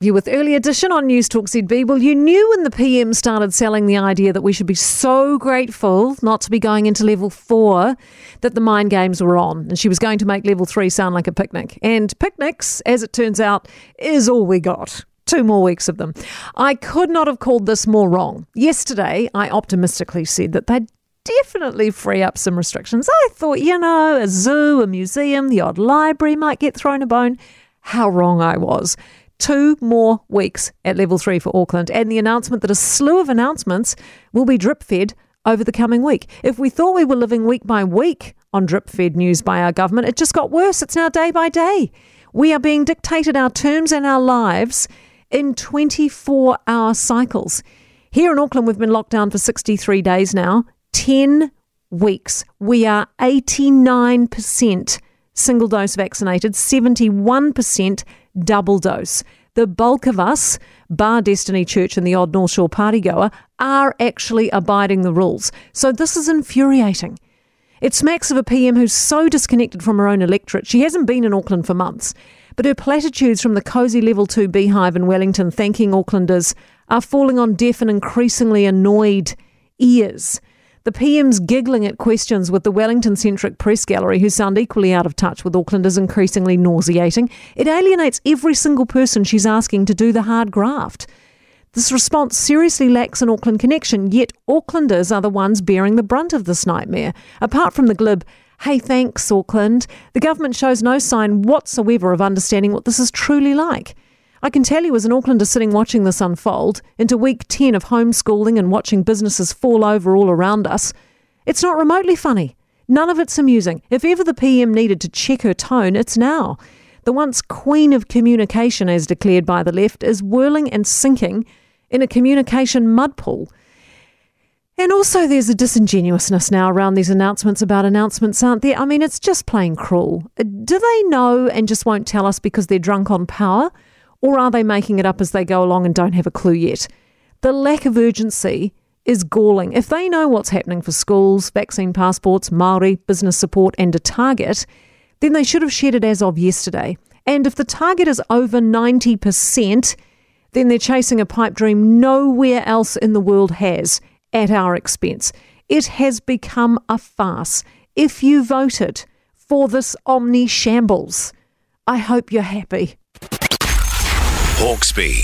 You with early edition on News Talk ZB. Well, you knew when the PM started selling the idea that we should be so grateful not to be going into level four that the mind games were on, and she was going to make level three sound like a picnic. And picnics, as it turns out, is all we got. Two more weeks of them. I could not have called this more wrong. Yesterday, I optimistically said that they'd definitely free up some restrictions. I thought, you know, a zoo, a museum, the odd library might get thrown a bone. How wrong I was two more weeks at level three for Auckland, and the announcement that a slew of announcements will be drip fed over the coming week. If we thought we were living week by week on drip fed news by our government, it just got worse. It's now day by day. We are being dictated our terms and our lives in 24 hour cycles. Here in Auckland, we've been locked down for 63 days now, 10 weeks. We are 89% single dose vaccinated, 71% double dose. The bulk of us, bar Destiny Church and the odd North Shore party goer, are actually abiding the rules. So this is infuriating. It smacks of a PM who's so disconnected from her own electorate. She hasn't been in Auckland for months. But her platitudes from the cosy level 2 beehive in Wellington thanking Aucklanders are falling on deaf and increasingly annoyed ears. The PM's giggling at questions with the Wellington centric press gallery, who sound equally out of touch with Auckland, is increasingly nauseating. It alienates every single person she's asking to do the hard graft. This response seriously lacks an Auckland connection, yet Aucklanders are the ones bearing the brunt of this nightmare. Apart from the glib, hey, thanks, Auckland, the government shows no sign whatsoever of understanding what this is truly like. I can tell you, as an Aucklander sitting watching this unfold into week 10 of homeschooling and watching businesses fall over all around us, it's not remotely funny. None of it's amusing. If ever the PM needed to check her tone, it's now. The once queen of communication, as declared by the left, is whirling and sinking in a communication mud pool. And also, there's a disingenuousness now around these announcements about announcements, aren't there? I mean, it's just plain cruel. Do they know and just won't tell us because they're drunk on power? Or are they making it up as they go along and don't have a clue yet? The lack of urgency is galling. If they know what's happening for schools, vaccine passports, Maori, business support, and a target, then they should have shared it as of yesterday. And if the target is over 90%, then they're chasing a pipe dream nowhere else in the world has at our expense. It has become a farce. If you voted for this omni shambles, I hope you're happy. Hawkesby.